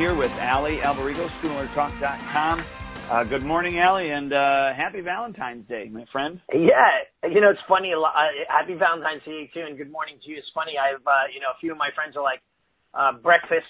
here with Allie Alberigo, SchoolOwnerTalk.com. Uh, good morning, Allie, and uh, happy Valentine's Day, my friend. Yeah, you know it's funny. Uh, happy Valentine's Day too, and good morning to you. It's funny. I've uh, you know a few of my friends are like uh, breakfast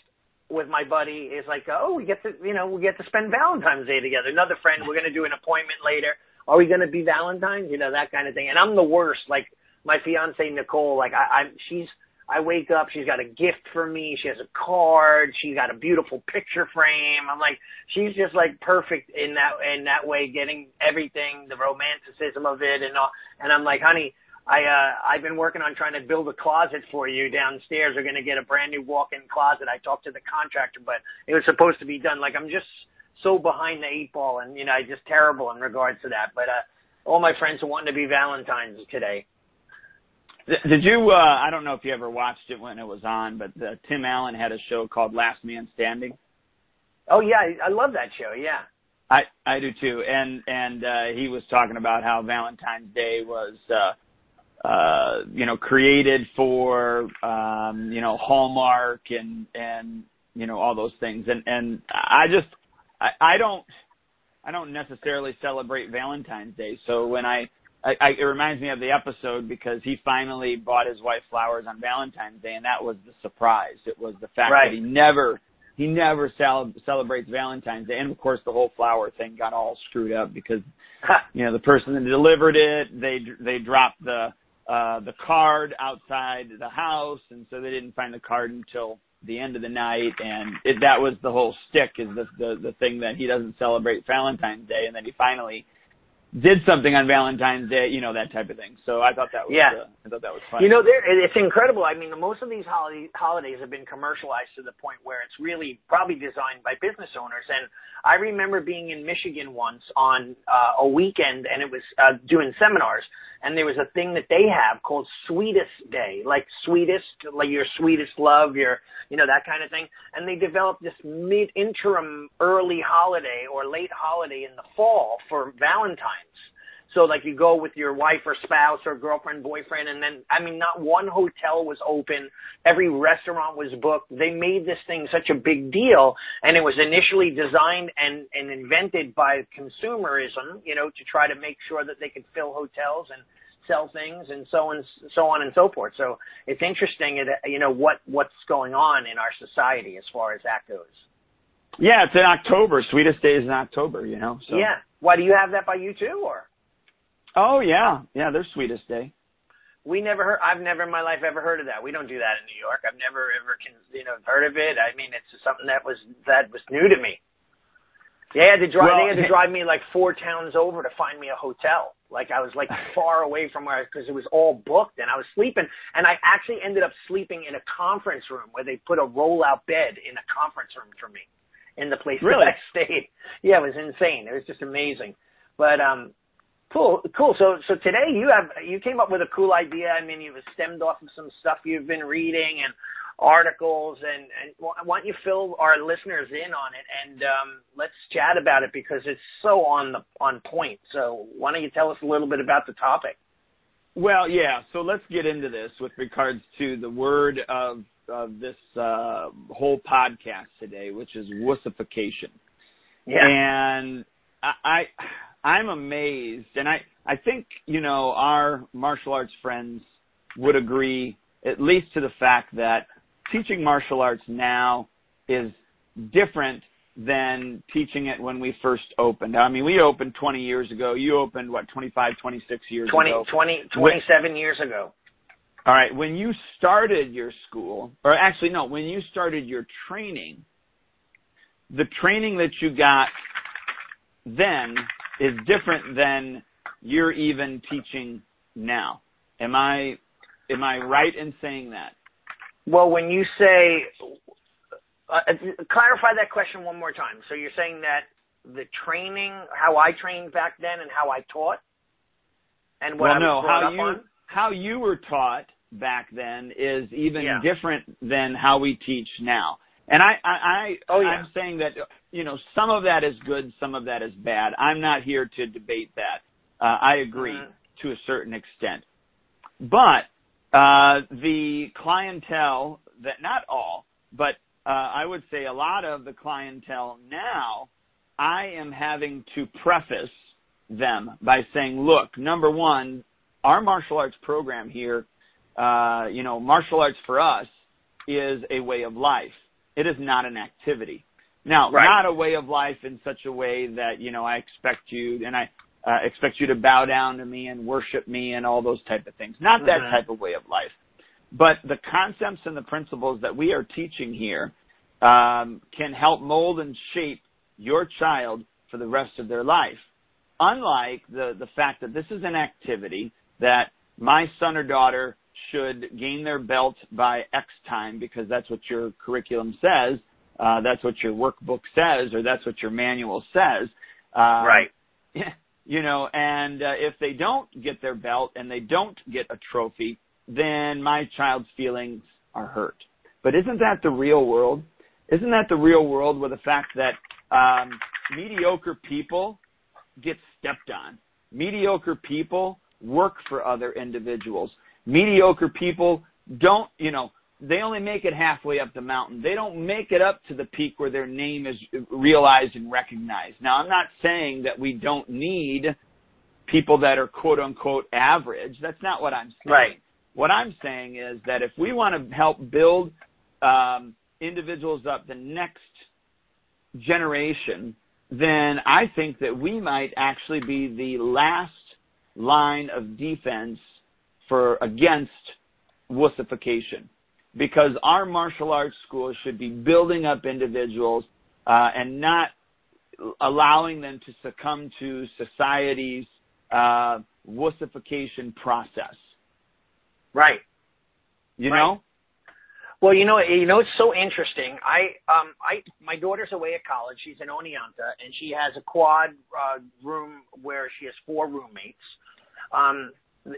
with my buddy is like, oh, we get to you know we get to spend Valentine's Day together. Another friend, we're gonna do an appointment later. Are we gonna be Valentine's? You know that kind of thing. And I'm the worst. Like my fiance Nicole, like I, I'm she's I wake up, she's got a gift for me, she has a card, she's got a beautiful picture frame. I'm like, she's just like perfect in that in that way, getting everything, the romanticism of it and all. And I'm like, honey, I uh I've been working on trying to build a closet for you downstairs. We're gonna get a brand new walk-in closet. I talked to the contractor, but it was supposed to be done. Like I'm just so behind the eight ball, and you know, I just terrible in regards to that. But uh all my friends are wanting to be Valentine's today. Did you? Uh, I don't know if you ever watched it when it was on, but uh, Tim Allen had a show called Last Man Standing. Oh yeah, I love that show. Yeah. I I do too, and and uh, he was talking about how Valentine's Day was, uh, uh, you know, created for, um, you know, Hallmark and and you know all those things, and and I just I, I don't I don't necessarily celebrate Valentine's Day, so when I I, I, it reminds me of the episode because he finally bought his wife flowers on Valentine's Day, and that was the surprise. It was the fact right. that he never he never cel- celebrates Valentine's Day, and of course the whole flower thing got all screwed up because you know the person that delivered it they they dropped the uh the card outside the house, and so they didn't find the card until the end of the night, and it, that was the whole stick is the the the thing that he doesn't celebrate Valentine's Day, and then he finally did something on Valentine's Day, you know that type of thing. So I thought that was yeah. Uh, I thought that was fun. You know, it's incredible. I mean, most of these holiday, holidays have been commercialized to the point where it's really probably designed by business owners. And I remember being in Michigan once on uh, a weekend, and it was uh, doing seminars, and there was a thing that they have called Sweetest Day, like sweetest, like your sweetest love, your you know that kind of thing. And they developed this mid interim early holiday or late holiday in the fall for Valentine's so like you go with your wife or spouse or girlfriend, boyfriend, and then I mean not one hotel was open, every restaurant was booked. They made this thing such a big deal, and it was initially designed and and invented by consumerism, you know, to try to make sure that they could fill hotels and sell things and so on so on and so forth. So it's interesting, you know, what what's going on in our society as far as that goes. Yeah, it's in October. Sweetest day is in October, you know. So. Yeah. Why do you have that by you too, or? Oh yeah, yeah, they're sweetest day. We never heard. I've never in my life ever heard of that. We don't do that in New York. I've never ever, you know, heard of it. I mean, it's something that was that was new to me. They had to drive. Well, they had to drive me like four towns over to find me a hotel. Like I was like far away from where because it was all booked, and I was sleeping. And I actually ended up sleeping in a conference room where they put a roll-out bed in a conference room for me in the place really? that I stayed. Yeah, it was insane. It was just amazing. But um, Cool, cool. So, so today you have you came up with a cool idea. I mean, you have stemmed off of some stuff you've been reading and articles, and and why don't you fill our listeners in on it and um, let's chat about it because it's so on the on point. So, why don't you tell us a little bit about the topic? Well, yeah. So let's get into this with regards to the word of of this uh, whole podcast today, which is wussification. Yeah. And I, I I'm amazed, and I I think you know our martial arts friends would agree at least to the fact that teaching martial arts now is different than teaching it when we first opened. I mean, we opened 20 years ago. You opened what 25, 26 years 20, ago. 20, 27 years ago. All right, when you started your school, or actually no, when you started your training, the training that you got then is different than you're even teaching now. Am I am I right in saying that? Well, when you say uh, clarify that question one more time. So you're saying that the training, how I trained back then, and how I taught, and what well, I was no, how up you on. how you were taught back then is even Yeah. different than how we teach now. And I, I, I Oh, yeah. I'm saying that you know some of that is good, some of that is bad. I'm not here to debate that. Uh, I agree Mhm. to a certain extent, but uh, the clientele that not all, but uh, I would say a lot of the clientele now, I am having to preface them by saying, look, number one, our martial arts program here, uh, you know, martial arts for us is a way of life. It is not an activity. Now, right. not a way of life in such a way that, you know, I expect you and I uh, expect you to bow down to me and worship me and all those type of things. Not that Mhm. type of way of life. But the concepts and the principles that we are teaching here um, can help mold and shape your child for the rest of their life. Unlike the, the fact that this is an activity that my son or daughter should gain their belt by X time because that's what your curriculum says, uh, that's what your workbook says, or that's what your manual says. Uh, right. You know, and uh, if they don't get their belt and they don't get a trophy, then my child's feelings are hurt. But isn't that the real world? Isn't that the real world with the fact that um, mediocre people get stepped on? Mediocre people work for other individuals. Mediocre people don't, you know, they only make it halfway up the mountain. They don't make it up to the peak where their name is realized and recognized. Now, I'm not saying that we don't need people that are quote unquote average. That's not what I'm saying. Right. What I'm saying is that if we want to help build um, individuals up the next generation, then I think that we might actually be the last line of defense for against wussification because our martial arts schools should be building up individuals uh, and not allowing them to succumb to society's uh, wussification process. Right. You Right. know? Well, you know, you know, it's so interesting. I, um, I, my daughter's away at college. She's in Oneonta, and she has a quad uh, room where she has four roommates. Um,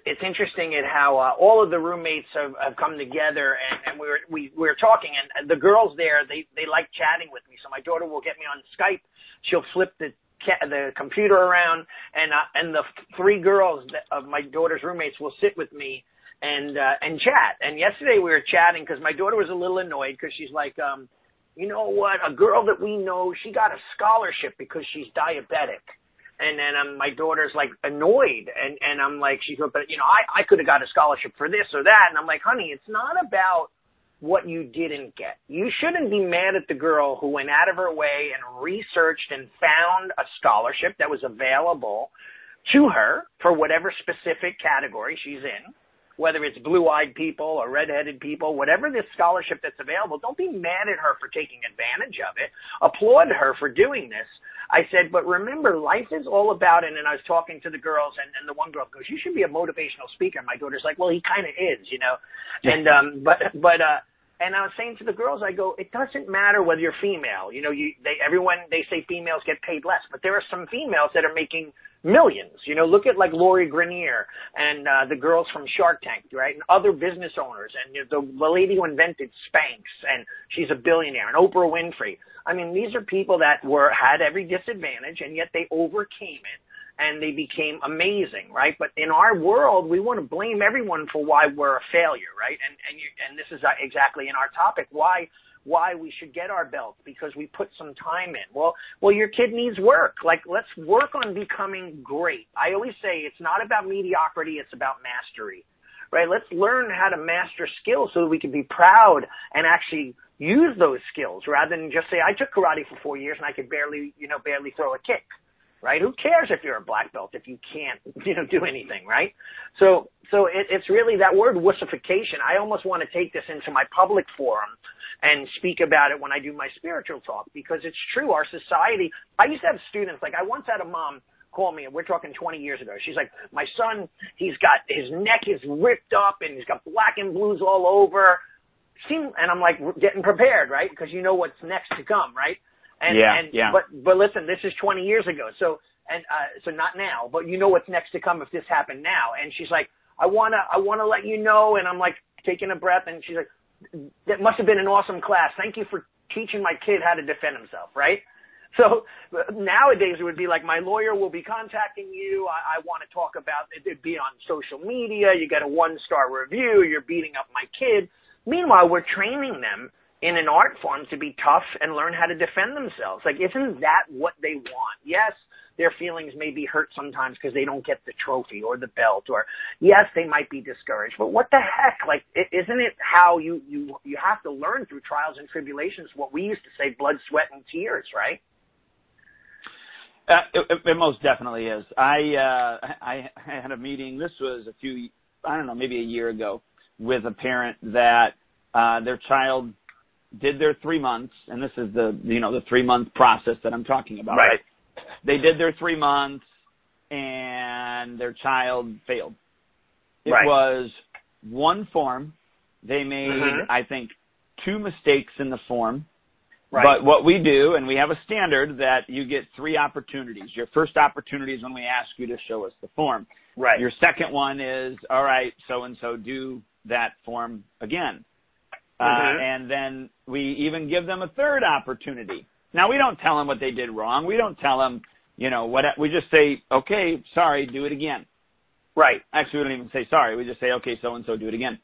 it's interesting at how uh, all of the roommates have, have come together, and, and we were we, we were talking, and the girls there they they like chatting with me. So my daughter will get me on Skype. She'll flip the the computer around, and uh, and the three girls of my daughter's roommates will sit with me and uh, and chat. And yesterday we were chatting because my daughter was a little annoyed because she's like, um, you know what, a girl that we know, she got a scholarship because she's diabetic. And then um, my daughter's like annoyed, and and I'm like, she goes, but you know, I I could have got a scholarship for this or that, and I'm like, honey, it's not about what you didn't get. You shouldn't be mad at the girl who went out of her way and researched and found a scholarship that was available to her for whatever specific category she's in whether it's blue-eyed people or red-headed people, whatever this scholarship that's available, don't be mad at her for taking advantage of it. Applaud her for doing this. I said, but remember, life is all about it. And I was talking to the girls, and, and the one girl goes, "You should be a motivational speaker." My daughter's like, "Well, he kind of is, you know." And um, but but uh, and I was saying to the girls, I go, it doesn't matter whether you're female. You know, you they everyone they say females get paid less, but there are some females that are making millions. You know, look at like Lori Greiner and uh, the girls from Shark Tank, right? And other business owners, and you know, the, the lady who invented Spanx, and she's a billionaire, and Oprah Winfrey. I mean, these are people that were had every disadvantage, and yet they overcame it and they became amazing, right? But in our world, we want to blame everyone for why we're a failure, right? And and you, and this is uh, exactly in our topic why why we should get our belts because we put some time in. Well, well, your kid needs work. Like let's work on becoming great. I always say it's not about mediocrity; it's about mastery, right? Let's learn how to master skills so that we can be proud and actually use those skills rather than just say I took karate for four years and I could barely, you know, barely throw a kick right? Who cares if you're a black belt if you can't, you know, do anything, right? So, so it, it's really that word wussification. I almost want to take this into my public forum and speak about it when I do my spiritual talk because it's true. Our society, I used to have students, like I once had a mom call me and we're talking 20 years ago. She's like, my son, he's got, his neck is ripped up and he's got black and blues all over. Seem, and I'm like getting prepared, right? Because you know what's next to come, right? And, Yeah, and, yeah. But, but listen, this is 20 years ago. So, and, uh, so not now, but you know what's next to come if this happened now. And she's like, I want to, I want to let you know. And I'm like taking a breath and she's like, that must have been an awesome class. Thank you for teaching my kid how to defend himself, right? So nowadays it would be like my lawyer will be contacting you. I, I want to talk about it. It'd be on social media. You get a one star review. You're beating up my kid. Meanwhile, we're training them in an art form to be tough and learn how to defend themselves. Like, isn't that what they want? Yes, their feelings may be hurt sometimes because they don't get the trophy or the belt, or yes, they might be discouraged. But what the heck? Like, isn't it how you you you have to learn through trials and tribulations? What we used to say, blood, sweat, and tears, right? Uh, it, it most definitely is. I uh, I had a meeting. This was a few, I don't know, maybe a year ago, with a parent that uh, their child did their three months, and this is the you know the three month process that I'm talking about. Right. right? They did their three months, and their child failed. It right. was one form. They made, mm-hmm. I think, two mistakes in the form. Right. But what we do, and we have a standard that you get three opportunities. Your first opportunity is when we ask you to show us the form. Right. Your second one is, all right, so and so do that form again. Uh, mm-hmm. And then we even give them a third opportunity. Now we don't tell them what they did wrong. We don't tell them, you know, what, we just say, okay, sorry, do it again. Right. Actually, we don't even say sorry. We just say, okay, so and so do it again.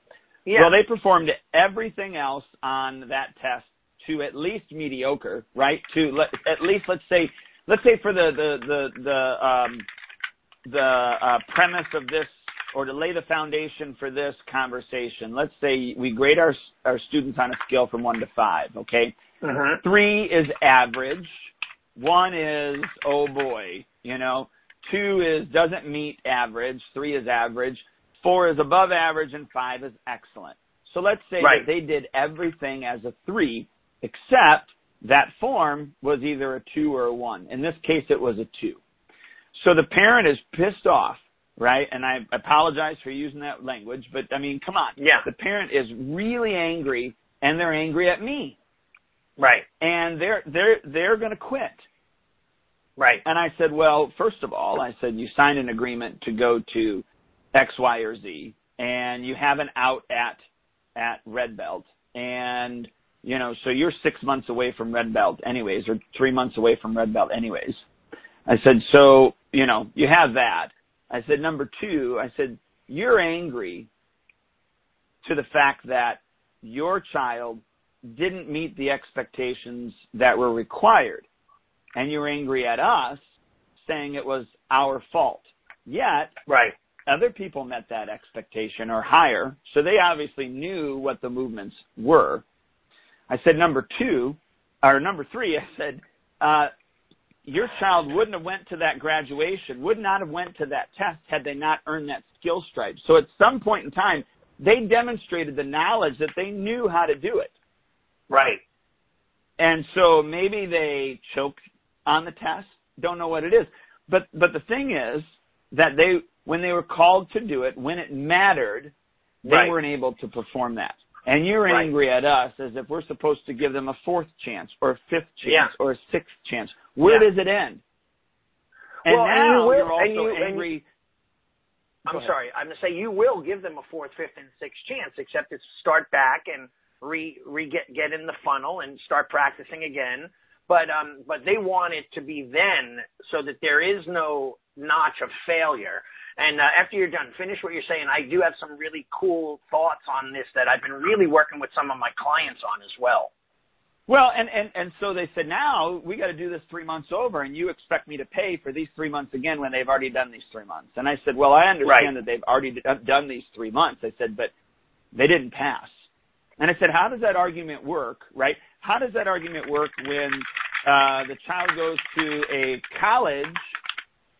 Yeah. Well, they performed everything else on that test to at least mediocre, right? To let, at least let's say let's say for the the the the um, the uh, premise of this or to lay the foundation for this conversation, let's say we grade our our students on a scale from one to five. Okay, mm-hmm. three is average, one is oh boy, you know, two is doesn't meet average, three is average, four is above average, and five is excellent. So let's say right. that they did everything as a three except that form was either a two or a one. In this case, it was a two. So the parent is pissed off, right? And I apologize for using that language, but I mean, come on. Yeah. The parent is really angry and they're angry at me. Right. And they're, they're, they're going to quit. Right. And I said, well, first of all, I said, you signed an agreement to go to X, Y, or Z and you have an out at, at Red Belt and you know, so you're six months away from red belt anyways, or three months away from red belt anyways. I said, so, you know, you have that. I said, number two, I said, you're angry to the fact that your child didn't meet the expectations that were required. And you're angry at us saying it was our fault. Yet, right. other people met that expectation or higher, so they obviously knew what the movements were. I said number two, or number three, I said, uh, your child wouldn't have went to that graduation, would not have went to that test had they not earned that skill stripe. So at some point in time, they demonstrated the knowledge that they knew how to do it. Right. And so maybe they choked on the test, don't know what it is. But but the thing is that they when they were called to do it, when it mattered, they right. weren't able to perform that. And you're right. angry at us as if we're supposed to give them a fourth chance or a fifth chance yeah. or a sixth chance. Where yeah. does it end? And well, now and you you're also and you, angry. And I'm sorry. I'm going to say you will give them a fourth, fifth, and sixth chance, except it's start back and re re get get in the funnel and start practicing again. But um, but they want it to be then, so that there is no notch of failure. And uh, after you're done, finish what you're saying. I do have some really cool thoughts on this that I've been really working with some of my clients on as well. Well, and and and so they said, now we got to do this three months over, and you expect me to pay for these three months again when they've already done these three months. And I said, well, I understand right. that they've already done these three months. I said, but they didn't pass. And I said, how does that argument work, right? How does that argument work when uh, the child goes to a college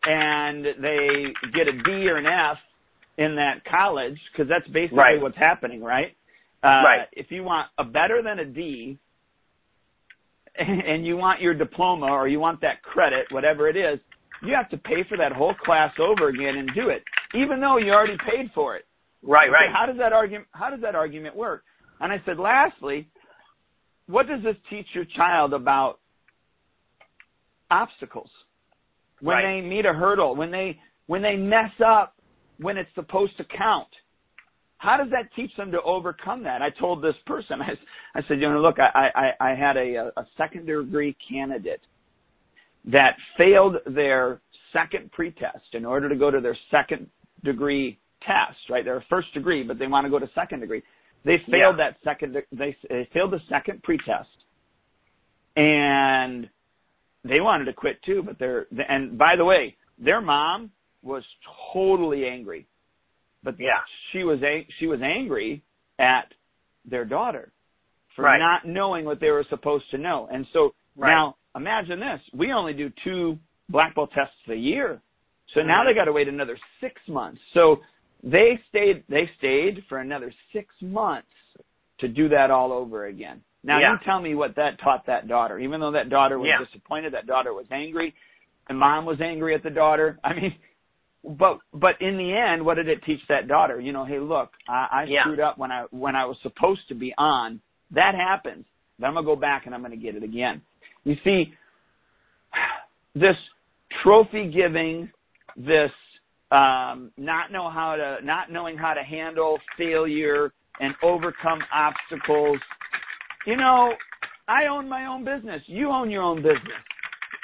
and they get a D or an F in that college, because that's basically right. what's happening, right? Uh, right. If you want a better than a D, and you want your diploma or you want that credit, whatever it is, you have to pay for that whole class over again and do it, even though you already paid for it. Right, right. How does that argument? How does that argument work? And I said, lastly, what does this teach your child about obstacles? When right. they meet a hurdle, when they when they mess up when it's supposed to count. How does that teach them to overcome that? I told this person, I, I said, you know, look, I, I, I had a, a second degree candidate that failed their second pretest in order to go to their second degree test, right? They're first degree, but they want to go to second degree. They failed yeah. that second. They, they failed the second pretest, and they wanted to quit too. But they're and by the way, their mom was totally angry, but yeah, she was a, she was angry at their daughter for right. not knowing what they were supposed to know. And so right. now imagine this: we only do two black belt tests a year, so mm-hmm. now they got to wait another six months. So they stayed they stayed for another six months to do that all over again. Now yeah. you tell me what that taught that daughter. Even though that daughter was yeah. disappointed, that daughter was angry, and mom was angry at the daughter. I mean, but but in the end, what did it teach that daughter? You know, hey, look, I, I yeah. screwed up when I when I was supposed to be on. That happens. But I'm gonna go back and I'm gonna get it again. You see, this trophy giving, this um, not know how to not knowing how to handle failure and overcome obstacles. You know, I own my own business. You own your own business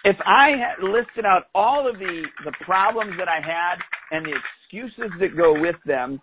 if I had listed out all of the the problems that I had and the excuses that go with them,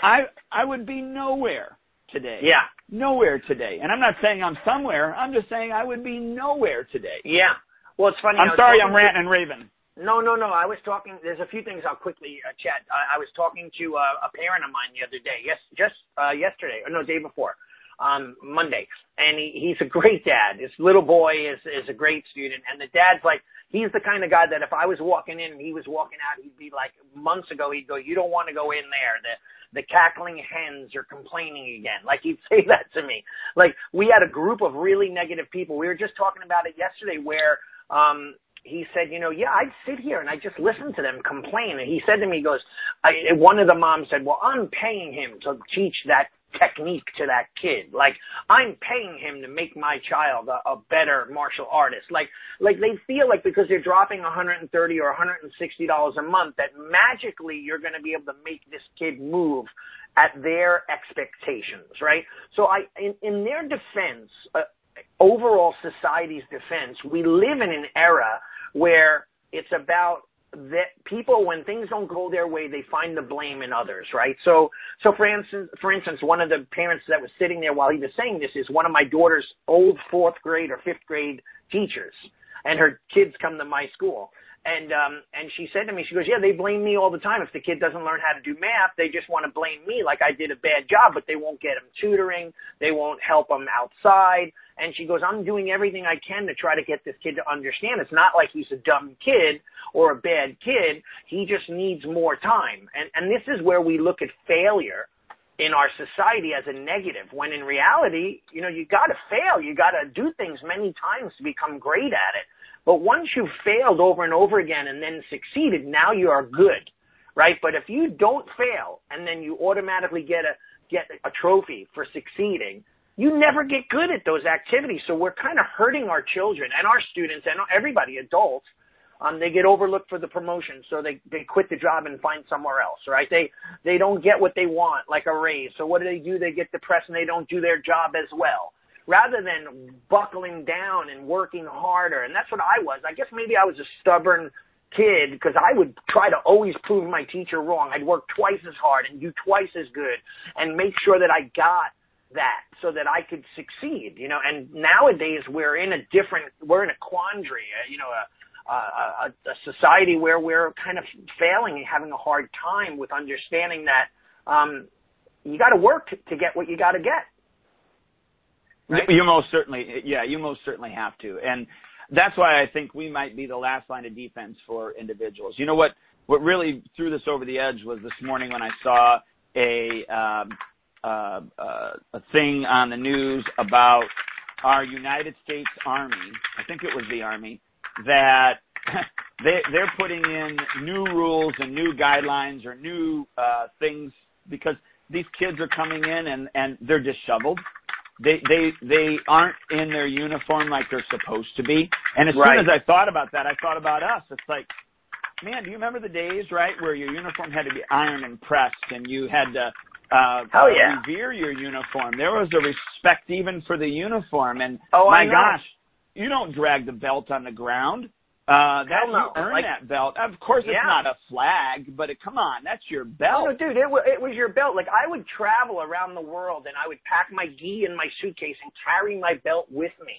I I would be nowhere today. Yeah. Nowhere today. And I'm not saying I'm somewhere. I'm just saying I would be nowhere today. Yeah. Well, it's funny. I'm sorry I'm ranting and raving. No, no, no. I was talking. There's a few things I'll quickly uh, chat. I, I was talking to uh, a parent of mine the other day. Yes, just uh, yesterday, or no, day before on Monday, and he, he's a great dad. His little boy is is a great student, and the dad's like he's the kind of guy that if I was walking in and he was walking out, he'd be like months ago he'd go, "You don't want to go in there." The the cackling hens are complaining again. Like he'd say that to me. Like we had a group of really negative people. We were just talking about it yesterday where um he said, you know, yeah, I'd sit here and I just listen to them complain. And he said to me, he goes, I, one of the moms said, well, I'm paying him to teach that technique to that kid. Like I'm paying him to make my child a, a better martial artist. Like like they feel like because they're dropping 130 or 160 dollars a month that magically you're going to be able to make this kid move at their expectations, right? So I in in their defense, uh, overall society's defense, we live in an era where it's about that people when things don't go their way they find the blame in others right? So so for instance for instance one of the parents that was sitting there while he was saying this is one of my daughter's old fourth grade or fifth grade teachers and her kids come to my school. And um and she said to me she goes yeah they blame me all the time. If the kid doesn't learn how to do math they just want to blame me like i did a bad job but they won't get him tutoring. They won't help him outside and she goes i'm doing everything i can to try to get this kid to understand. It's not like he's a dumb kid or a bad kid. He just needs more time. And and this is where we look at failure in our society as a negative when in reality you know you got to fail. You got to do things many times to become great at it. But once you've failed over and over again and then succeeded, now you are good, right? But if you don't fail and then you automatically get a get a trophy for succeeding, you never get good at those activities. So we're kind of hurting our children and our students and everybody, adults. Um, they get overlooked for the promotion, so they they quit the job and find somewhere else, right? They they don't get what they want, like a raise. So what do they do? They get depressed and they don't do their job as well rather than buckling down and working harder. And that's what I was. I guess maybe I was a stubborn kid because I would try to always prove my teacher wrong. I'd work twice as hard and do twice as good and make sure that I got that so that I could succeed, you know, and nowadays we're in a different, we're in a quandary, uh, you know, a, a, a society where we're kind of failing and having a hard time with understanding that, um, you got to work to, to get what you got to get. Right? You most certainly, yeah, you most certainly have to, and that's why I think we might be the last line of defense for individuals. You know what? What really threw this over the edge was this morning when I saw a um, uh, uh, a thing on the news about our United States Army. I think it was the Army that they they're putting in new rules and new guidelines or new uh, things because these kids are coming in and and they're disheveled they they they aren't in their uniform like they're supposed to be. And as right. soon as I thought about that, I thought about us. It's like, man, do you remember the days, right, where your uniform had to be ironed and pressed, and you had to uh, Hell yeah. revere your uniform? There was a respect even for the uniform. And oh, my gosh, you don't drag the belt on the ground. Uh, that no. you earn Like- that belt. Of course, it's Yeah. not a flag, but it, come on, that's your belt. No, no, dude, it, wa it was your belt. Like I would travel around the world and I would pack my gi in my suitcase and carry my belt with me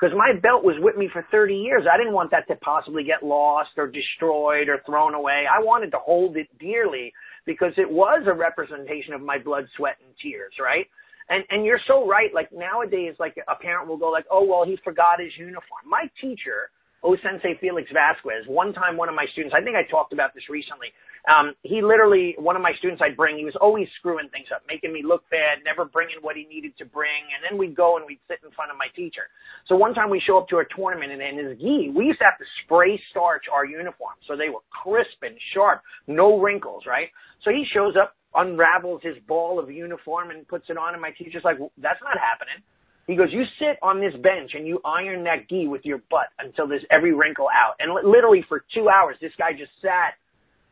because my belt was with me for 30 years. I didn't want that to possibly get lost or destroyed or thrown away. I wanted to hold it dearly because it was a representation of my blood, sweat, and tears, right? And and you're so right. Like nowadays, like a parent will go like, "Oh well, he forgot his uniform." My teacher, O Sensei Felix Vasquez, one time one of my students, I think I talked about this recently. Um, he literally, one of my students I'd bring, he was always screwing things up, making me look bad, never bringing what he needed to bring, and then we'd go and we'd sit in front of my teacher. So one time we show up to a tournament and in his gi, we used to have to spray starch our uniforms so they were crisp and sharp, no wrinkles, right? So he shows up, unravels his ball of uniform and puts it on, and my teacher's like, well, "That's not happening." He goes, "You sit on this bench and you iron that gi with your butt until there's every wrinkle out." And li- literally for two hours, this guy just sat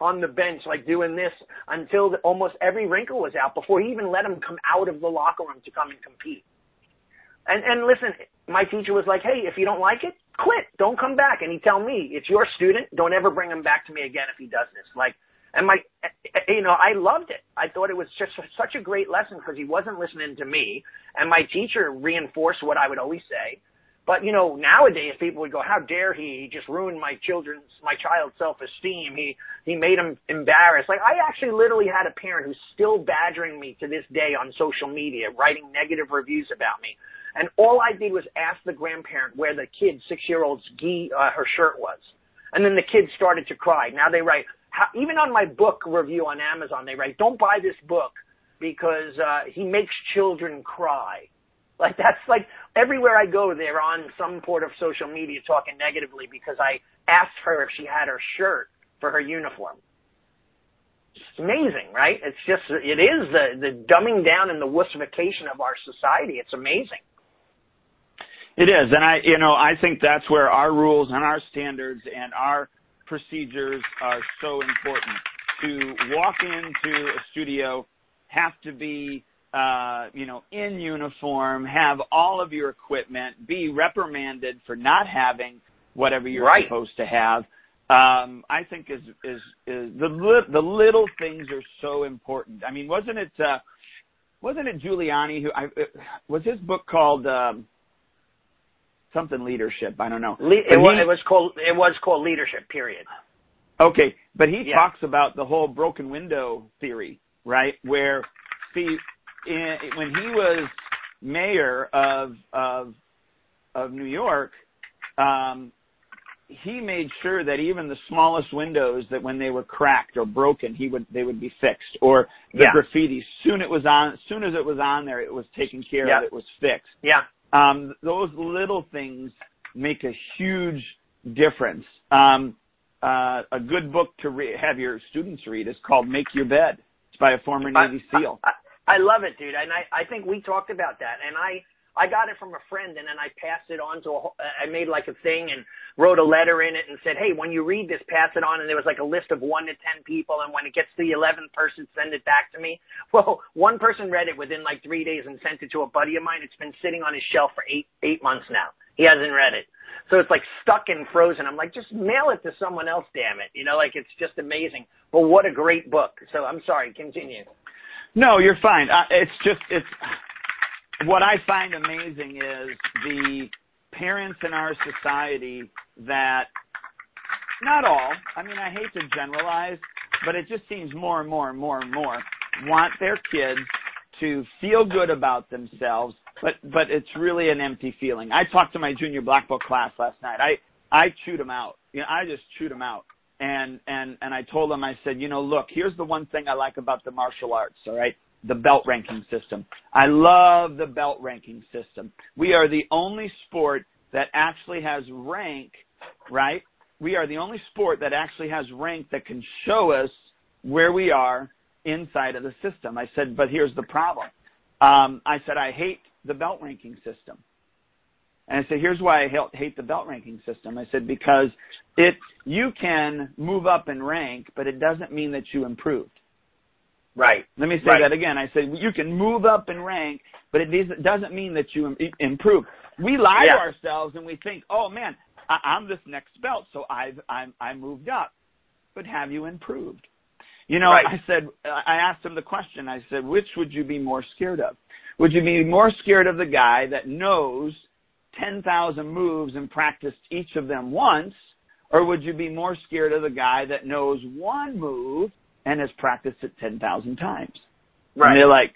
on the bench like doing this until the, almost every wrinkle was out before he even let him come out of the locker room to come and compete. And and listen, my teacher was like, "Hey, if you don't like it, quit. Don't come back." And he tell me, "It's your student. Don't ever bring him back to me again if he does this." Like, and my, you know, I loved it. I thought it was just such a great lesson because he wasn't listening to me, and my teacher reinforced what I would always say. But you know, nowadays people would go, "How dare he? He just ruined my children's, my child's self-esteem. He he made him embarrassed." Like I actually literally had a parent who's still badgering me to this day on social media, writing negative reviews about me. And all I did was ask the grandparent where the kid, six-year-old's gi, uh, her shirt was, and then the kid started to cry. Now they write, how, even on my book review on Amazon, they write, "Don't buy this book because uh, he makes children cry." Like that's like everywhere I go, they're on some port of social media talking negatively because I asked her if she had her shirt for her uniform. It's amazing, right? It's just it is the the dumbing down and the wussification of our society. It's amazing. It is, and I, you know, I think that's where our rules and our standards and our procedures are so important. To walk into a studio, have to be, uh, you know, in uniform, have all of your equipment, be reprimanded for not having whatever you're Right. supposed to have. Um, I think is is is the li- the little things are so important. I mean, wasn't it uh, wasn't it Giuliani who I, uh, was his book called? Um, something leadership. I don't know. Le- it, was, he- it was called it was called leadership. Period. Okay, but he Yeah. talks about the whole broken window theory, right? Where, see, in, when he was mayor of of of New York, um, he made sure that even the smallest windows, that when they were cracked or broken, he would they would be fixed, or the Yeah. graffiti. Soon it was on, soon as it was on there, it was taken care Yeah. of. It was fixed. Yeah. Um, those little things make a huge difference. Um, uh, a good book to re- have your students read is called "Make Your Bed." It's by a former Navy I, SEAL. I, I love it, dude, and I I think we talked about that, and I I got it from a friend, and then I passed it on to a. whole- I made like a thing and wrote a letter in it and said, hey, when you read this, pass it on, and there was like a list of one to ten people, and when it gets to the eleventh person, send it back to me. Well, one person read it within like three days and sent it to a buddy of mine. It's been sitting on his shelf for eight eight months now. He hasn't read it. So it's like stuck and frozen. I'm like, just mail it to someone else, damn it. You know, like it's just amazing. But what a great book. So I'm sorry, continue. No, you're fine. Uh, it's just it's what I find amazing is the parents in our society that not all, I mean I hate to generalize, but it just seems more and more and more and more want their kids to feel good about themselves, but but it's really an empty feeling. I talked to my junior black belt class last night. I I chewed them out. You know, I just chewed them out. And and and I told them I said, you know, look, here's the one thing I like about the martial arts, all right? The belt ranking system. I love the belt ranking system. We are the only sport that actually has rank, right? We are the only sport that actually has rank that can show us where we are inside of the system. I said, but here's the problem. Um, I said, I hate the belt ranking system. And I said, here's why I hate- the belt ranking system. I said, because it, you can move up in rank, but it doesn't mean that you improved. Right. Let me say Right. that again. I said, you can move up in rank, but it doesn't- doesn't mean that you improve. We lie to ourselves and we think, oh man, I, am this next belt, so I've I'm I moved up. But have you improved? You know, right. I said I asked him the question. I said, which would you be more scared of? Would you be more scared of the guy that knows 10,000 moves and practiced each of them once, or would you be more scared of the guy that knows one move and has practiced it 10,000 times? Right. And they're like,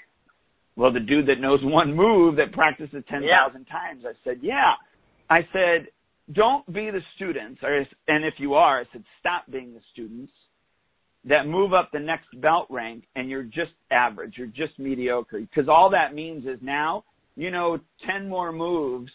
well, the dude that knows one move that practiced it 10,000 yeah. times. I said, yeah. I said, don't be the students, or, and if you are, I said, stop being the students that move up the next belt rank and you're just average, you're just mediocre. Because all that means is now, you know, 10 more moves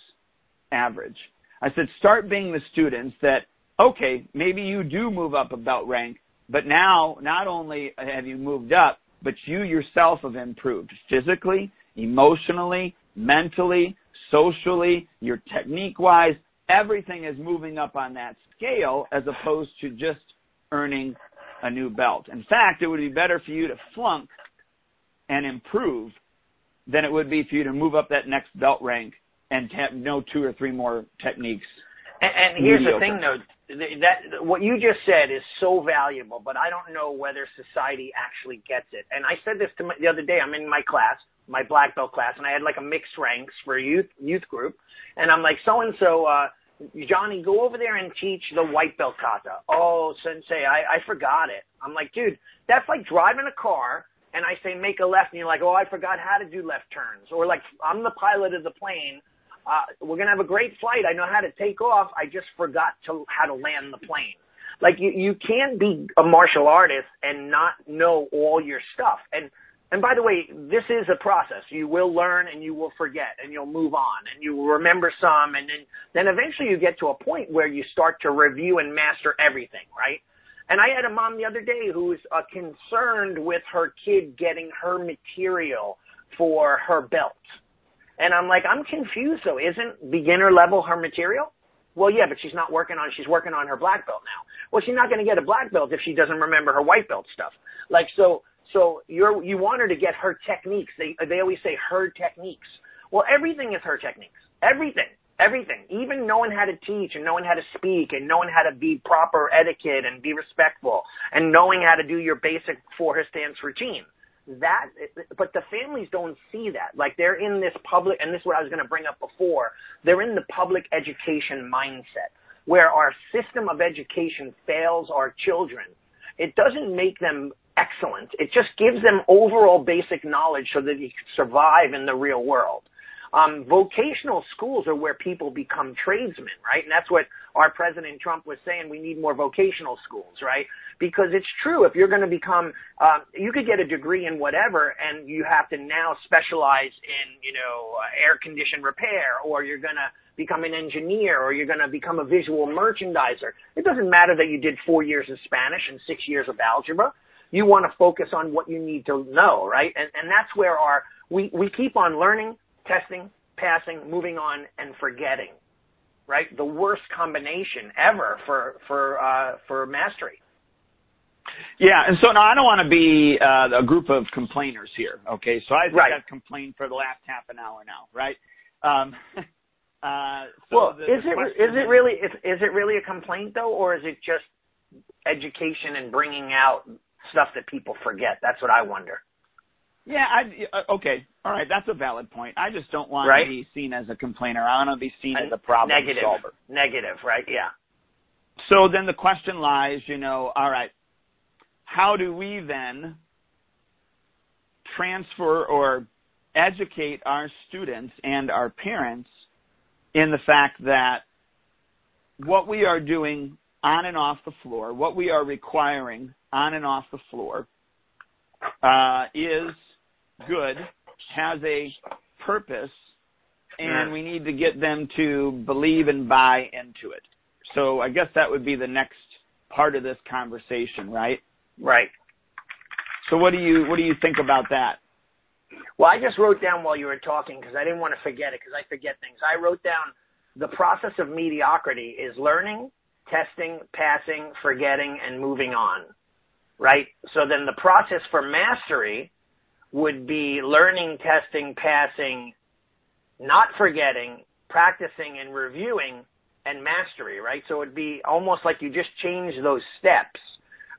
average. I said, start being the students that, okay, maybe you do move up a belt rank, but now not only have you moved up, but you yourself have improved physically, emotionally, mentally, socially, your technique wise, everything is moving up on that scale as opposed to just earning a new belt. In fact, it would be better for you to flunk and improve than it would be for you to move up that next belt rank and have no two or three more techniques. And, and here's mediocre. the thing, though, that what you just said is so valuable, but I don't know whether society actually gets it. And I said this to my, the other day. I'm in my class, my black belt class, and I had like a mixed ranks for a youth youth group, and I'm like, so and so. uh Johnny, go over there and teach the white belt kata. Oh, sensei, I, I forgot it. I'm like, dude, that's like driving a car and I say make a left and you're like, oh, I forgot how to do left turns. Or like, I'm the pilot of the plane. Uh, we're to have a great flight. I know how to take off. I just forgot to, how to land the plane. Like you, you can't be a martial artist and not know all your stuff. And and by the way, this is a process. You will learn and you will forget and you'll move on and you will remember some and then, then eventually you get to a point where you start to review and master everything, right? And I had a mom the other day who was uh, concerned with her kid getting her material for her belt. And I'm like, I'm confused though. Isn't beginner level her material? Well, yeah, but she's not working on, she's working on her black belt now. Well, she's not going to get a black belt if she doesn't remember her white belt stuff. Like, so, so you're, you want her to get her techniques. They, they always say her techniques. Well, everything is her techniques. Everything. Everything. Even knowing how to teach and knowing how to speak and knowing how to be proper etiquette and be respectful and knowing how to do your basic four stance routine. That, but the families don't see that. Like they're in this public, and this is what I was going to bring up before. They're in the public education mindset where our system of education fails our children. It doesn't make them excellent. It just gives them overall basic knowledge so that they can survive in the real world. Um, vocational schools are where people become tradesmen, right? And that's what our President Trump was saying. We need more vocational schools, right? Because it's true. If you're going to become, uh, you could get a degree in whatever, and you have to now specialize in, you know, uh, air condition repair, or you're going to become an engineer, or you're going to become a visual merchandiser. It doesn't matter that you did four years of Spanish and six years of algebra you want to focus on what you need to know, right? And, and that's where our, we, we keep on learning, testing, passing, moving on, and forgetting, right? The worst combination ever for, for, uh, for mastery. Yeah, and so now I don't want to be uh, a group of complainers here. Okay, so I think right. I've complained for the last half an hour now, right? Um, uh, so well, the, is the it is it really is, is it really a complaint though, or is it just education and bringing out stuff that people forget. That's what I wonder. Yeah, I uh, okay. All right, that's a valid point. I just don't want right? to be seen as a complainer. I don't want to be seen a as a problem negative, solver. Negative, right? Yeah. So then the question lies, you know, all right, how do we then transfer or educate our students and our parents in the fact that what we are doing on and off the floor, what we are requiring on and off the floor, uh, is good, has a purpose, and mm. we need to get them to believe and buy into it. So I guess that would be the next part of this conversation, right? Right. So what do you what do you think about that? Well, I just wrote down while you were talking because I didn't want to forget it because I forget things. I wrote down the process of mediocrity is learning, testing, passing, forgetting, and moving on. Right? So then the process for mastery would be learning, testing, passing, not forgetting, practicing and reviewing, and mastery, right? So it'd be almost like you just change those steps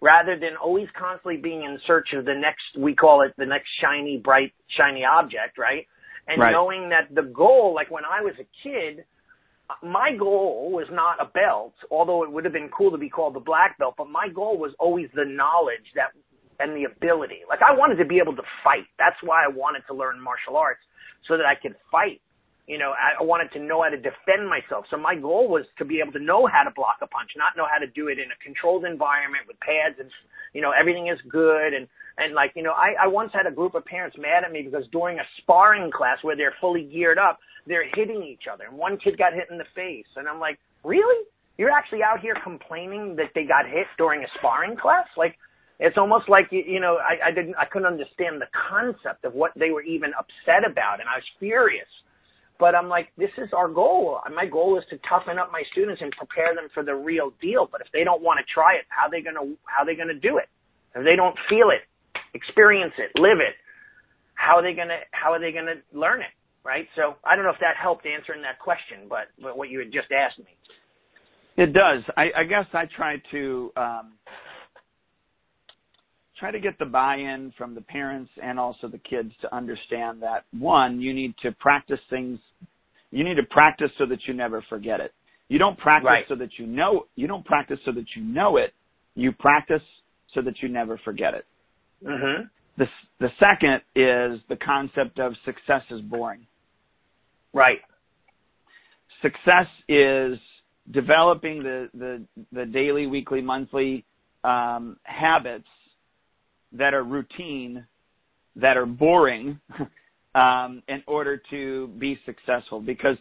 rather than always constantly being in search of the next, we call it the next shiny, bright, shiny object, right? And right. knowing that the goal, like when I was a kid, my goal was not a belt, although it would have been cool to be called the black belt, but my goal was always the knowledge that and the ability. Like I wanted to be able to fight. That's why I wanted to learn martial arts so that I could fight you know, I wanted to know how to defend myself. So my goal was to be able to know how to block a punch, not know how to do it in a controlled environment with pads and, you know, everything is good. And, and like, you know, I, I once had a group of parents mad at me because during a sparring class where they're fully geared up, they're hitting each other. And one kid got hit in the face. And I'm like, really? You're actually out here complaining that they got hit during a sparring class? Like, it's almost like you know I, I didn't I couldn't understand the concept of what they were even upset about, and I was furious. But I'm like, this is our goal. My goal is to toughen up my students and prepare them for the real deal. But if they don't want to try it, how they gonna how they gonna do it? If they don't feel it, experience it, live it, how are they gonna how are they gonna learn it? Right? So I don't know if that helped answering that question, but, but what you had just asked me. It does. I, I guess I try to um, try to get the buy-in from the parents and also the kids to understand that one, you need to practice things. You need to practice so that you never forget it. You don't practice right. so that you know. You don't practice so that you know it. You practice so that you never forget it. Mm-hmm. The the second is the concept of success is boring. Right. Success is developing the the the daily, weekly, monthly um, habits that are routine, that are boring, um, in order to be successful. Because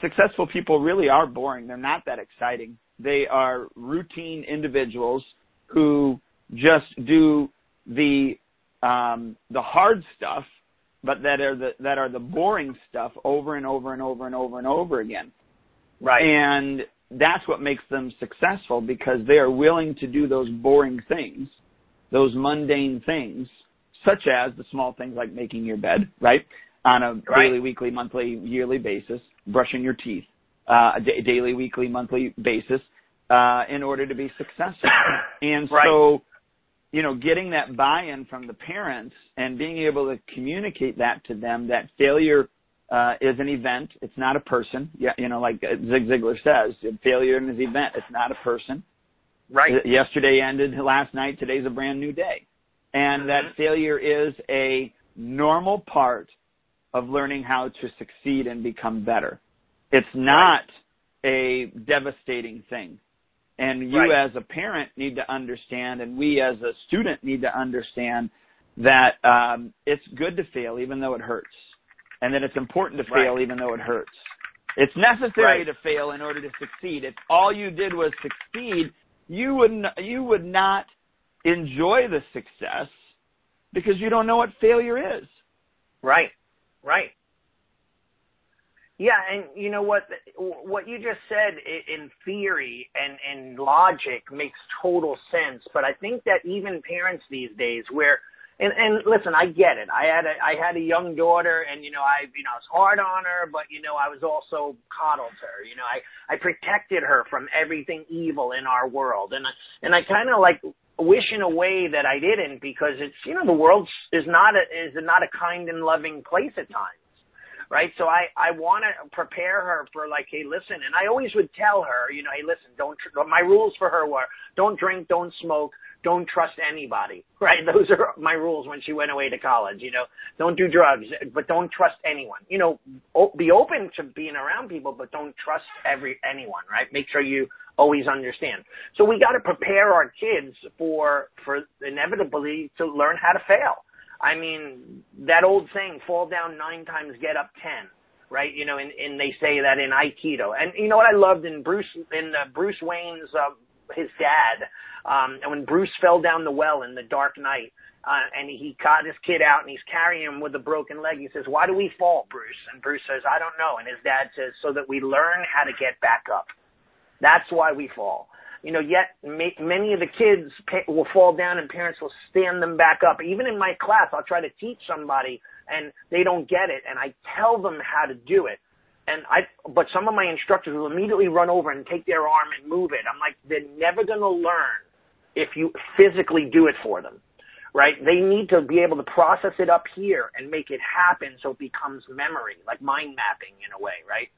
successful people really are boring. They're not that exciting. They are routine individuals who just do the um, the hard stuff, but that are the that are the boring stuff over and over and over and over and over again. Right. And that's what makes them successful because they are willing to do those boring things those mundane things, such as the small things like making your bed, right? On a right. daily, weekly, monthly, yearly basis, brushing your teeth, uh, a daily, weekly, monthly basis, uh, in order to be successful. And right. so, you know, getting that buy-in from the parents and being able to communicate that to them that failure uh, is an event. It's not a person. Yeah, you know, like Zig Ziglar says, failure is an event. It's not a person. Right. Yesterday ended last night. Today's a brand new day. And that Mm-hmm. failure is a normal part of learning how to succeed and become better. It's not a devastating thing. And you Right. as a parent need to understand and we as a student need to understand that um, it's good to fail even though it hurts. And that it's important to fail Right. even though it hurts. It's necessary Right. to fail in order to succeed. If all you did was succeed, you would n- you would not enjoy the success because you don't know what failure is. Right. Right. Yeah, and you know what? What you just said in theory and and logic makes total sense. But I think that even parents these days, where and and listen, I get it. I had a I had a young daughter, and you know I you know I was hard on her, but you know I was also coddled her. You know I I protected her from everything evil in our world, and I, and I kind of like wish in a way that I didn't because it's you know the world is not a is not a kind and loving place at times right? So I I want to prepare her for like, hey, listen, and I always would tell her, you know, hey, listen, don't. My rules for her were don't drink, don't smoke, don't trust anybody, right? Those are my rules when she went away to college. You know, don't do drugs, but don't trust anyone. You know, be open to being around people, but don't trust every anyone, right? Make sure you always understand. So we got to prepare our kids for for inevitably to learn how to fail. I mean, that old saying, fall down nine times, get up ten, right? You know, and, and they say that in Aikido. And you know what I loved in Bruce, in uh, Bruce Wayne's, uh, his dad, um, and when Bruce fell down the well in the dark night, uh, and he caught his kid out and he's carrying him with a broken leg. He says, why do we fall, Bruce? And Bruce says, I don't know. And his dad says, so that we learn how to get back up. That's why we fall you know, yet ma- many of the kids will fall down and parents will stand them back up. Even in my class, I'll try to teach somebody and they don't get it and I tell them how to do it. And I, but some of my instructors will immediately run over and take their arm and move it. I'm like, they're never going to learn if you physically do it for them, right? They need to be able to process it up here and make it happen so it becomes memory, like mind mapping in a way, right?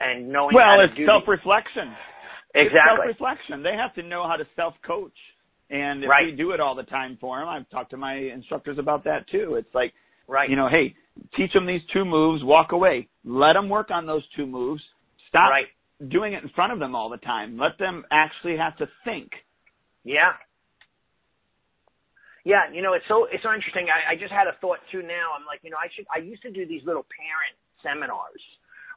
And knowing well, how it's to do self-reflection. Exactly. It's self-reflection. They have to know how to self-coach. And if right. we do it all the time for them, I've talked to my instructors about that too. It's like, right. you know, hey, teach them these two moves, walk away. Let them work on those two moves. Stop right. doing it in front of them all the time. Let them actually have to think. Yeah. Yeah, you know, it's so it's so interesting. I, I just had a thought too now. I'm like, you know, I should I used to do these little parent seminars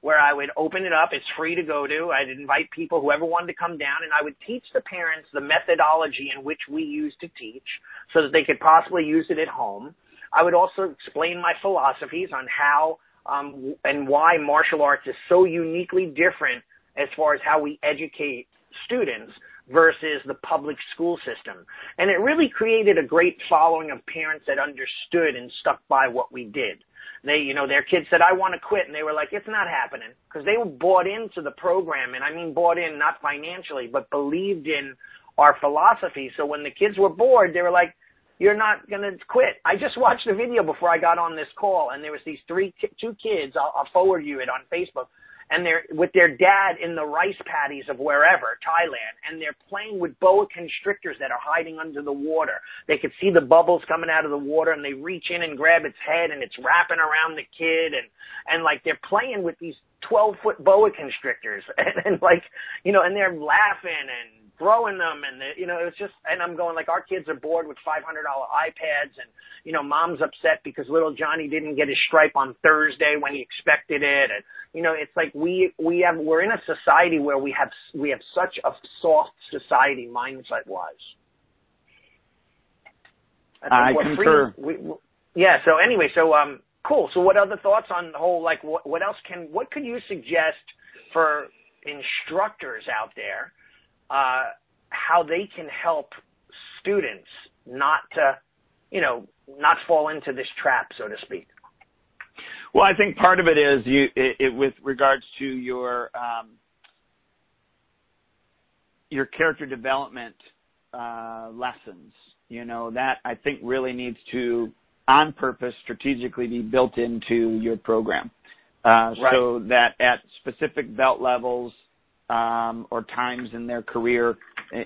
where I would open it up. It's free to go to. I'd invite people, whoever wanted to come down, and I would teach the parents the methodology in which we use to teach so that they could possibly use it at home. I would also explain my philosophies on how um, and why martial arts is so uniquely different as far as how we educate students versus the public school system. And it really created a great following of parents that understood and stuck by what we did. They, you know, their kids said, I want to quit. And they were like, it's not happening. Because they were bought into the program. And I mean bought in, not financially, but believed in our philosophy. So when the kids were bored, they were like, you're not going to quit. I just watched a video before I got on this call and there was these three, two kids. I'll, I'll forward you it on Facebook and they're with their dad in the rice paddies of wherever, Thailand, and they're playing with boa constrictors that are hiding under the water. They could see the bubbles coming out of the water and they reach in and grab its head and it's wrapping around the kid and, and like they're playing with these 12 foot boa constrictors and, and like, you know, and they're laughing and throwing them and the, you know it was just and I'm going like our kids are bored with $500 iPads and you know mom's upset because little Johnny didn't get his stripe on Thursday when he expected it and you know it's like we we have we're in a society where we have we have such a soft society mindset wise I, I concur. Free, we, we, yeah. So anyway, so um, cool. So what other thoughts on the whole? Like, what what else can what could you suggest for instructors out there uh, how they can help students not to, you know, not fall into this trap, so to speak. Well, I think part of it is you, it, it, with regards to your um, your character development uh, lessons. You know that I think really needs to, on purpose, strategically be built into your program, uh, right. so that at specific belt levels or times in their career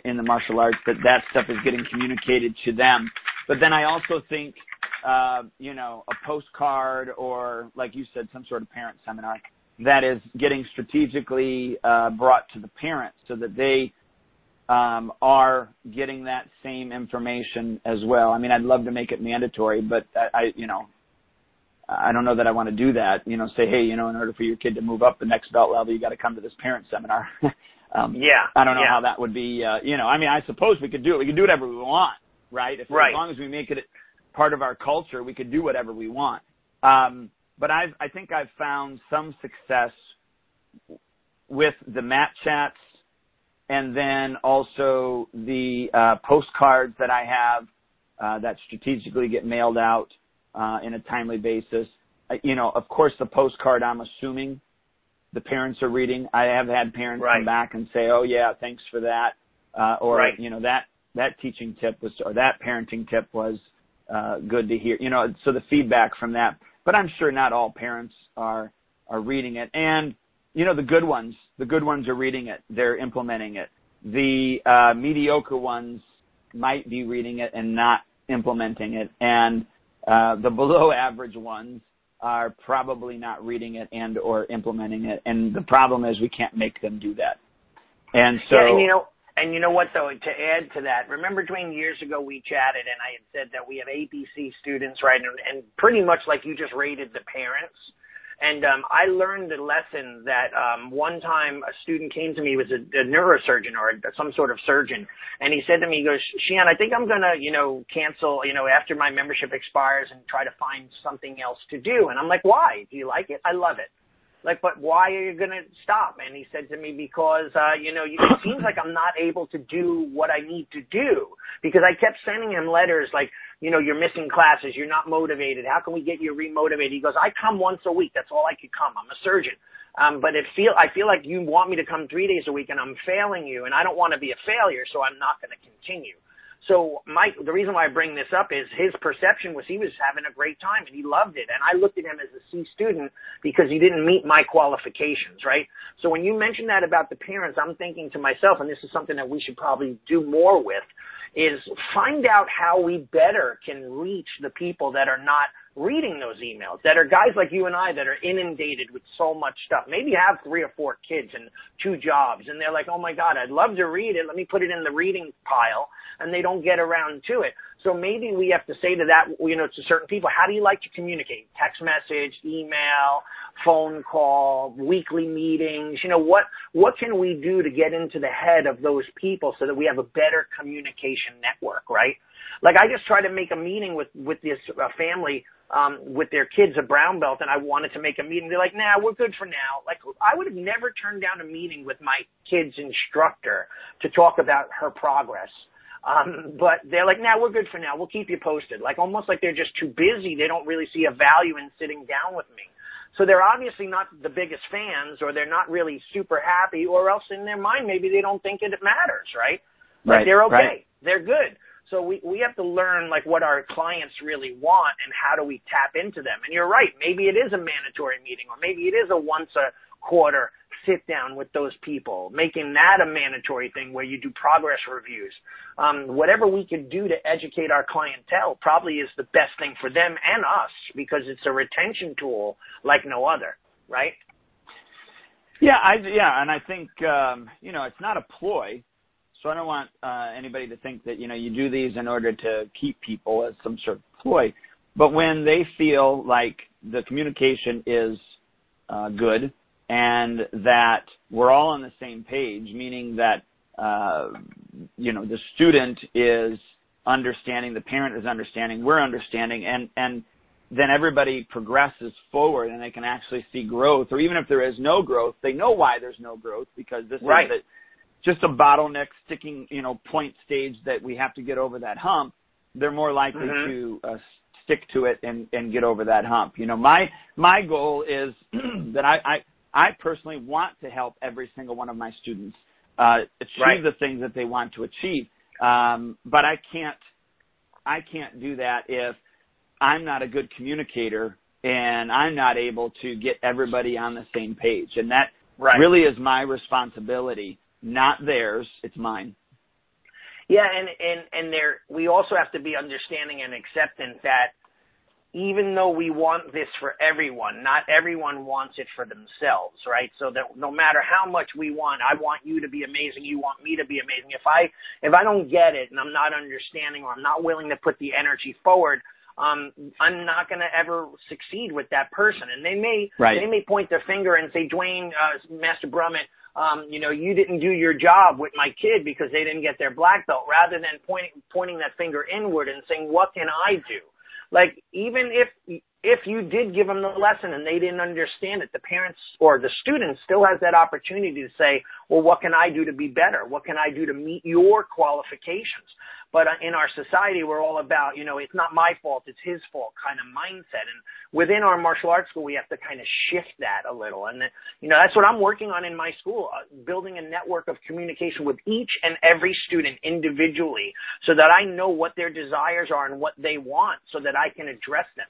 in the martial arts that that stuff is getting communicated to them. But then I also think, uh, you know, a postcard or, like you said, some sort of parent seminar that is getting strategically uh, brought to the parents so that they um, are getting that same information as well. I mean, I'd love to make it mandatory, but I you know, I don't know that I want to do that. You know, say, hey, you know, in order for your kid to move up the next belt level, you got to come to this parent seminar. um, yeah. I don't know yeah. how that would be. Uh, you know, I mean, I suppose we could do it. We could do whatever we want, right? If right. as long as we make it part of our culture, we could do whatever we want. Um, but I've, I think I've found some success with the mat chats and then also the uh, postcards that I have uh, that strategically get mailed out in a timely basis. Uh, you know, of course, the postcard I'm assuming the parents are reading. I have had parents right. come back and say, "Oh yeah, thanks for that," uh, or right. you know that that teaching tip was or that parenting tip was uh, good to hear. You know, so the feedback from that. But I'm sure not all parents are are reading it, and you know the good ones, the good ones are reading it. They're implementing it. The uh, mediocre ones might be reading it and not implementing it, and uh, the below average ones are probably not reading it and or implementing it. And the problem is we can't make them do that. And so, yeah, and you know, and you know what though, to add to that, remember Duane years ago we chatted and I had said that we have ABC students, right? And, and pretty much like you just rated the parents. And um, I learned a lesson that um, one time a student came to me, was a, a neurosurgeon or a, some sort of surgeon, and he said to me, he goes, Shihan, I think I'm gonna, you know, cancel, you know, after my membership expires and try to find something else to do. And I'm like, why? Do you like it? I love it. Like, but why are you gonna stop? And he said to me, because, uh, you know, it seems like I'm not able to do what I need to do because I kept sending him letters like, you know, you're missing classes, you're not motivated. How can we get you remotivated? He goes, I come once a week. That's all I could come. I'm a surgeon. Um, but it feel I feel like you want me to come three days a week and I'm failing you, and I don't want to be a failure, so I'm not going to continue. So Mike, the reason why I bring this up is his perception was he was having a great time and he loved it. And I looked at him as a C student because he didn't meet my qualifications, right? So when you mentioned that about the parents, I'm thinking to myself, and this is something that we should probably do more with, is find out how we better can reach the people that are not reading those emails that are guys like you and I that are inundated with so much stuff. Maybe have three or four kids and two jobs and they're like, "Oh my god, I'd love to read it. Let me put it in the reading pile." And they don't get around to it. So maybe we have to say to that, you know, to certain people, how do you like to communicate? Text message, email, phone call, weekly meetings, you know, what what can we do to get into the head of those people so that we have a better communication network, right? Like I just tried to make a meeting with with this uh, family um, with their kids a brown belt and I wanted to make a meeting. They're like, nah, we're good for now. Like I would have never turned down a meeting with my kid's instructor to talk about her progress. Um, but they're like, nah, we're good for now. We'll keep you posted. Like almost like they're just too busy. They don't really see a value in sitting down with me. So they're obviously not the biggest fans or they're not really super happy or else in their mind maybe they don't think it matters, right? But right, they're okay. Right. They're good. So we, we have to learn like what our clients really want and how do we tap into them. And you're right, maybe it is a mandatory meeting or maybe it is a once a quarter sit down with those people, making that a mandatory thing where you do progress reviews. Um, whatever we can do to educate our clientele probably is the best thing for them and us because it's a retention tool like no other, right? Yeah, I yeah, and I think um, you know it's not a ploy. So I don't want uh, anybody to think that you know you do these in order to keep people as some sort of ploy. But when they feel like the communication is uh, good and that we're all on the same page, meaning that uh, you know the student is understanding, the parent is understanding, we're understanding, and and then everybody progresses forward and they can actually see growth. Or even if there is no growth, they know why there's no growth because this right. is the, just a bottleneck sticking, you know, point stage that we have to get over that hump, they're more likely mm-hmm. to uh, stick to it and and get over that hump. You know, my my goal is that I I I personally want to help every single one of my students uh achieve right. the things that they want to achieve. Um but I can't I can't do that if I'm not a good communicator and I'm not able to get everybody on the same page. And that right. really is my responsibility not theirs. It's mine. Yeah, and and and there we also have to be understanding and acceptant that even though we want this for everyone, not everyone wants it for themselves, right? So that no matter how much we want, I want you to be amazing, you want me to be amazing. If I if I don't get it and I'm not understanding or I'm not willing to put the energy forward, um, I'm not going to ever succeed with that person. And they may right. they may point their finger and say, Duane, uh, Master Brummett, um, you know, you didn't do your job with my kid because they didn't get their black belt, rather than pointing pointing that finger inward and saying, what can I do? Like even if if you did give them the lesson and they didn't understand it, the parents or the student still has that opportunity to say, well, what can I do to be better? What can I do to meet your qualifications? But uh, in our society, we're all about, you know, it's not my fault, it's his fault kind of mindset. And within our martial arts school, we have to kind of shift that a little. And, you know, that's what I'm working on in my school, uh, building a network of communication with each and every student individually so that I know what their desires are and what they want so that I can address them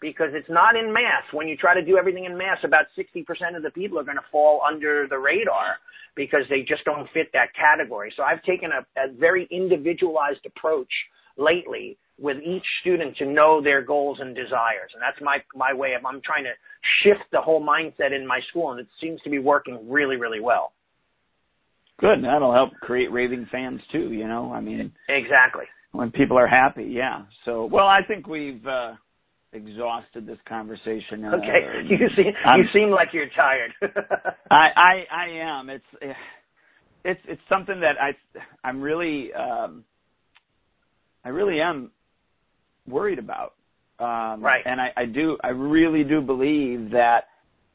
because it's not in mass. When you try to do everything in mass, about 60% of the people are going to fall under the radar because they just don't fit that category. So I've taken a, a very individualized approach lately with each student to know their goals and desires. And that's my, my way of, I'm trying to shift the whole mindset in my school and it seems to be working really, really well. Good. And That'll help create raving fans too, you know, I mean. Exactly. When people are happy. Yeah. So, well, I think we've, uh, exhausted this conversation. Uh, okay, you seem I'm, you seem like you're tired. I, I I am. It's it's it's something that I I'm really um, I really am worried about. Um, right. And I, I do I really do believe that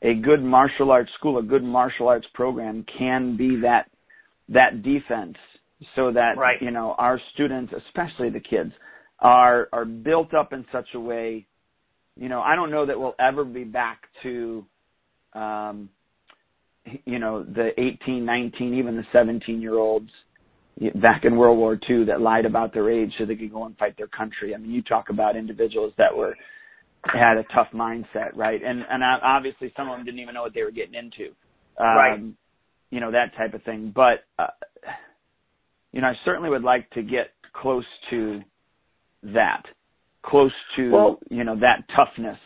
a good martial arts school, a good martial arts program, can be that that defense, so that right. you know our students, especially the kids, are are built up in such a way you know, I don't know that we'll ever be back to, um, you know, the 18, 19, even the 17 year olds back in World War II that lied about their age so they could go and fight their country. I mean, you talk about individuals that were had a tough mindset, right? And and obviously some of them didn't even know what they were getting into. Um, right. You know that type of thing. But uh, you know, I certainly would like to get close to that, close to well, you know that toughness.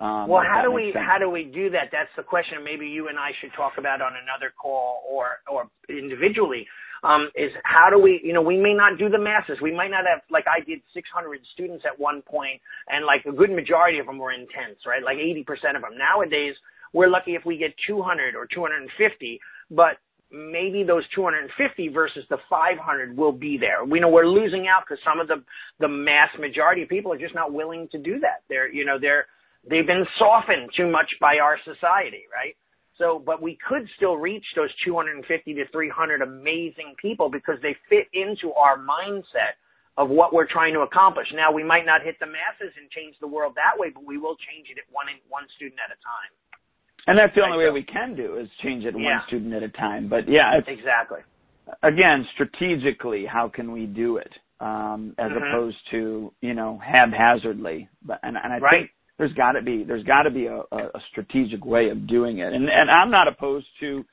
Um, well, how do we sense. how do we do that? That's the question. Maybe you and I should talk about on another call or or individually um, is how do we, you know, we may not do the masses. We might not have, like I did 600 students at one point and like a good majority of them were intense, right? Like 80% of them. Nowadays, we're lucky if we get 200 or 250, but maybe those 250 versus the 500 will be there. We know we're losing out because some of the, the mass majority of people are just not willing to do that. They're, you know, they're, they've been softened too much by our society, right? So, but we could still reach those 250 to 300 amazing people because they fit into our mindset of what we're trying to accomplish. Now, we might not hit the masses and change the world that way, but we will change it at one one student at a time. And that's the only way we can do is change it yeah. one student at a time. But yeah, exactly. Again, strategically, how can we do it um, as mm-hmm. opposed to you know haphazardly? But and, and I right. think there's got to be there's got to be a, a strategic way of doing it, and and I'm not opposed to,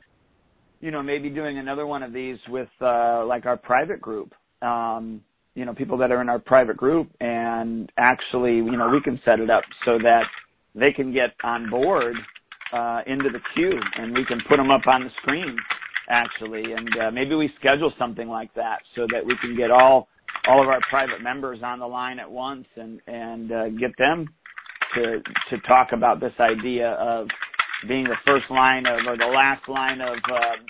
you know, maybe doing another one of these with uh, like our private group. Um, you know, people that are in our private group, and actually, you know, we can set it up so that they can get on board uh, into the queue, and we can put them up on the screen actually, and uh, maybe we schedule something like that so that we can get all all of our private members on the line at once and and uh, get them to to talk about this idea of being the first line of or the last line of um,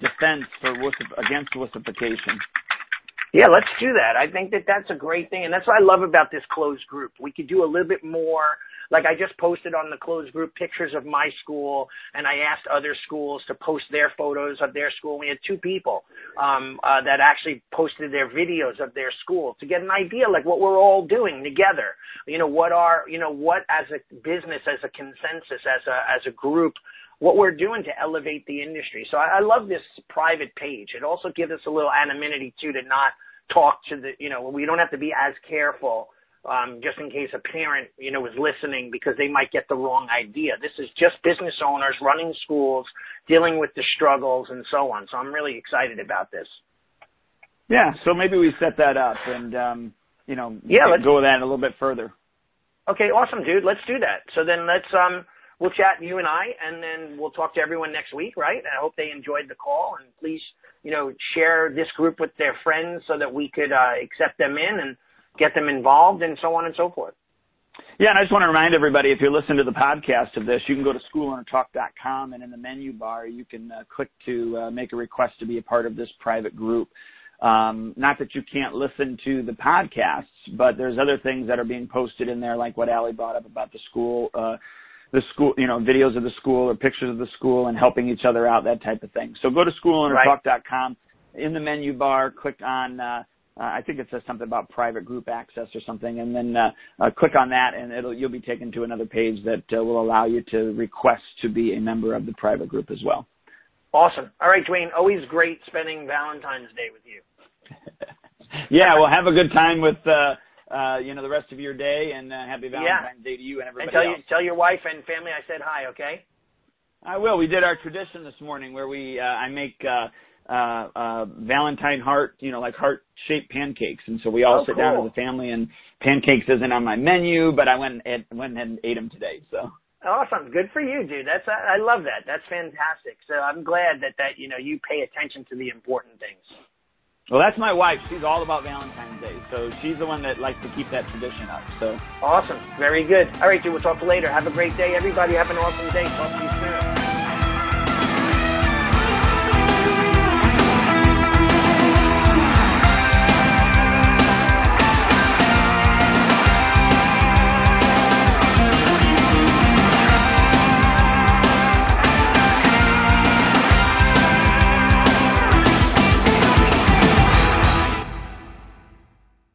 defense for against wussification. Yeah, let's do that. I think that that's a great thing, and that's what I love about this closed group. We could do a little bit more like I just posted on the closed group pictures of my school, and I asked other schools to post their photos of their school. We had two people um, uh, that actually posted their videos of their school to get an idea, like what we're all doing together. You know, what are you know what as a business, as a consensus, as a as a group what we're doing to elevate the industry. So I, I love this private page. It also gives us a little anonymity too to not talk to the, you know, we don't have to be as careful um, just in case a parent, you know, is listening because they might get the wrong idea. This is just business owners running schools, dealing with the struggles and so on. So I'm really excited about this. Yeah, so maybe we set that up and um, you know, yeah, let's go with that a little bit further. Okay, awesome, dude. Let's do that. So then let's um we'll chat you and I and then we'll talk to everyone next week, right? I hope they enjoyed the call and please, you know, share this group with their friends so that we could uh accept them in and get them involved and so on and so forth. Yeah, and I just want to remind everybody if you're listening to the podcast of this, you can go to schoolownertalk.com and in the menu bar you can uh, click to uh, make a request to be a part of this private group. Um, not that you can't listen to the podcasts, but there's other things that are being posted in there, like what Allie brought up about the school, uh, the school, you know, videos of the school or pictures of the school and helping each other out, that type of thing. So go to schoolownertalk.com. In the menu bar, click on uh, uh, I think it says something about private group access or something, and then uh, uh, click on that, and it'll you'll be taken to another page that uh, will allow you to request to be a member of the private group as well. Awesome. All right, Duane. Always great spending Valentine's Day with you. yeah, well, have a good time with uh, uh, you know the rest of your day, and uh, happy Valentine's yeah. Day to you and everybody and tell else. You, tell your wife and family I said hi. Okay. I will. We did our tradition this morning where we uh, I make. Uh, uh, Valentine heart, you know, like heart shaped pancakes. And so we all oh, sit cool. down as a family and pancakes isn't on my menu, but I went and went ahead and ate them today. So. Awesome. Good for you, dude. That's, I love that. That's fantastic. So I'm glad that, that, you know, you pay attention to the important things. Well, that's my wife. She's all about Valentine's Day. So she's the one that likes to keep that tradition up. So awesome. Very good. All right, dude. We'll talk later. Have a great day, everybody. Have an awesome day. Talk to you soon.